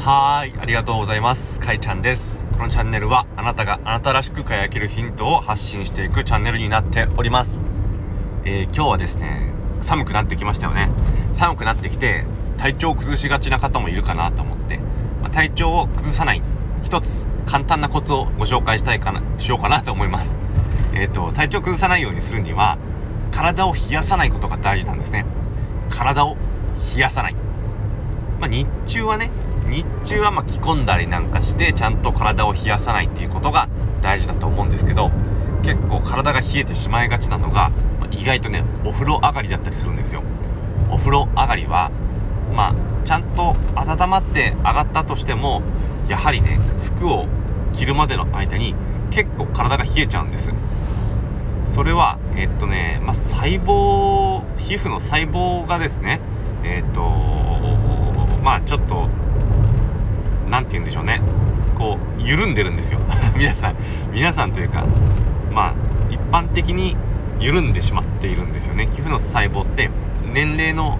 はーいありがとうございます。かいちゃんです。このチャンネルはあなたがあなたらしく輝けるヒントを発信していくチャンネルになっております。えー、今日はですね寒くなってきましたよね。寒くなってきて体調を崩しがちな方もいるかなと思って、まあ、体調を崩さない一つ簡単なコツをご紹介したいかなしようかなと思います。えっ、ー、と体調を崩さないようにするには体を冷やさないことが大事なんですね。体を冷やさない。まあ、日中はね日中はま着込んだりなんかしてちゃんと体を冷やさないっていうことが大事だと思うんですけど結構体が冷えてしまいがちなのが、意外とねお風呂上がりだったりするんですよ。お風呂上がりはまあちゃんと温まって上がったとしてもやはりね服を着るまでの間に結構体が冷えちゃうんです。それはえっとね、まあ、細胞皮膚の細胞がですねえっとまあちょっと何て言うんでしょうね。こう緩んでるんですよ。皆さん。皆さんというかまあ一般的に緩んでしまっているんですよね。皮膚の細胞って年齢の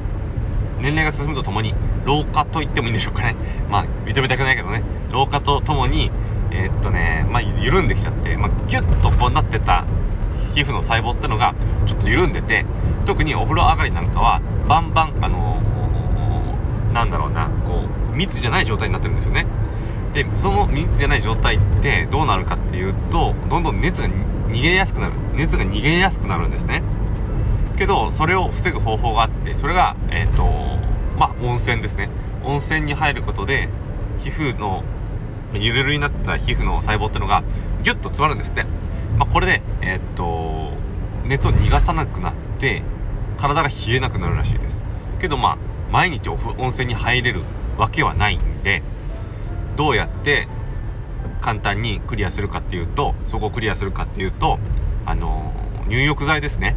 年齢が進むとともに老化と言ってもいいんでしょうかね。まあ認めたくないけどね。老化とともにえー、っとねまあ緩んできちゃって、まあ、ギュッとこうなってた皮膚の細胞ってのがちょっと緩んでて特にお風呂上がりなんかはバンバンあのなんだろうなこう密じゃない状態になってるんですよね。でその密じゃない状態ってどうなるかっていうとどんどん熱が逃げやすくなる。熱が逃げやすくなるんですね。けどそれを防ぐ方法があってそれがえっ、ー、とまあ温泉ですね。温泉に入ることで皮膚のゆるるになった皮膚の細胞っていうのがギュッと詰まるんですって。まあ、これでえっ、ー、と熱を逃がさなくなって体が冷えなくなるらしいです。けどまあ毎日温泉に入れる。わけはないんでどうやって簡単にクリアするかっていうとそこをクリアするかっていうとあの入浴剤ですね。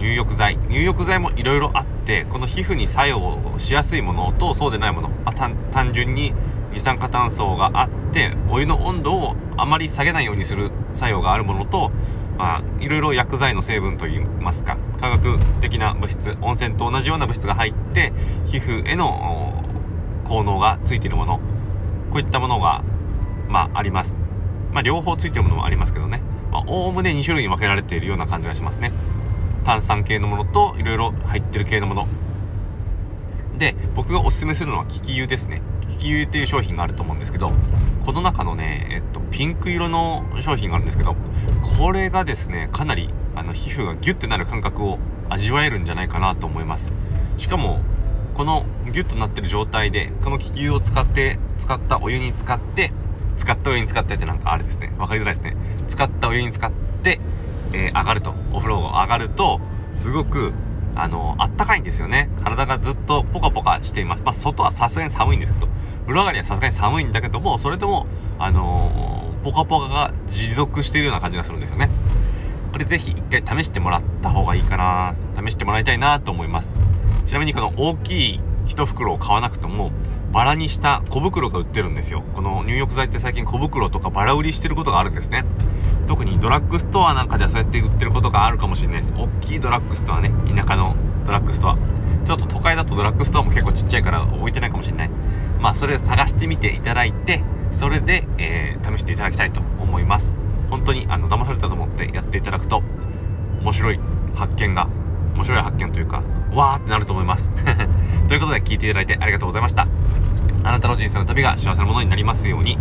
入浴剤。入浴剤もいろいろあってこの皮膚に作用しやすいものとそうでないもの、まあ、単純に二酸化炭素があってお湯の温度をあまり下げないようにする作用があるものとまあ、いろいろ薬剤の成分といいますか化学的な物質温泉と同じような物質が入って皮膚への効能がついているもの。こういったものが、まあ、あります、まあ、両方ついてるものもありますけどね。おおむね2種類に分けられているような感じがしますね。炭酸系のものといろいろ入ってる系のもの。で僕がおすすめするのは利き湯ですね。利き湯っていう商品があると思うんですけどこの中のね、えっと、ピンク色の商品があるんですけどこれがですねかなりあの皮膚がギュッてなる感覚を味わえるんじゃないかなと思います。しかもこのギュッとなってる状態でこの気球を使って使ったお湯に使って使ったお湯に使ってってなんかあれですね。分かりづらいですね。使ったお湯に使って、えー、上がると。お風呂が上がるとすごくあのあったかいんですよね。体がずっとポカポカしています。まあ外はさすがに寒いんですけど風呂上がりはさすがに寒いんだけどもそれでもあのー、ポカポカが持続しているような感じがするんですよね。これぜひ一回試してもらった方がいいかな。試してもらいたいなと思います。ちなみにこの大きい1袋を買わなくてもバラにした小袋が売ってるんですよ。この入浴剤って最近小袋とかバラ売りしてることがあるんですね。特にドラッグストアなんかではそうやって売ってることがあるかもしれないです。大きいドラッグストアね。田舎のドラッグストア。ちょっと都会だとドラッグストアも結構ちっちゃいから置いてないかもしれない。まあそれを探してみていただいてそれで、えー、試していただきたいと思います。本当にあの騙されたと思ってやっていただくと面白い発見が面白い発見というかわーってなると思います。ということで聞いていただいてありがとうございました。あなたの人生の旅が幸せなものになりますように。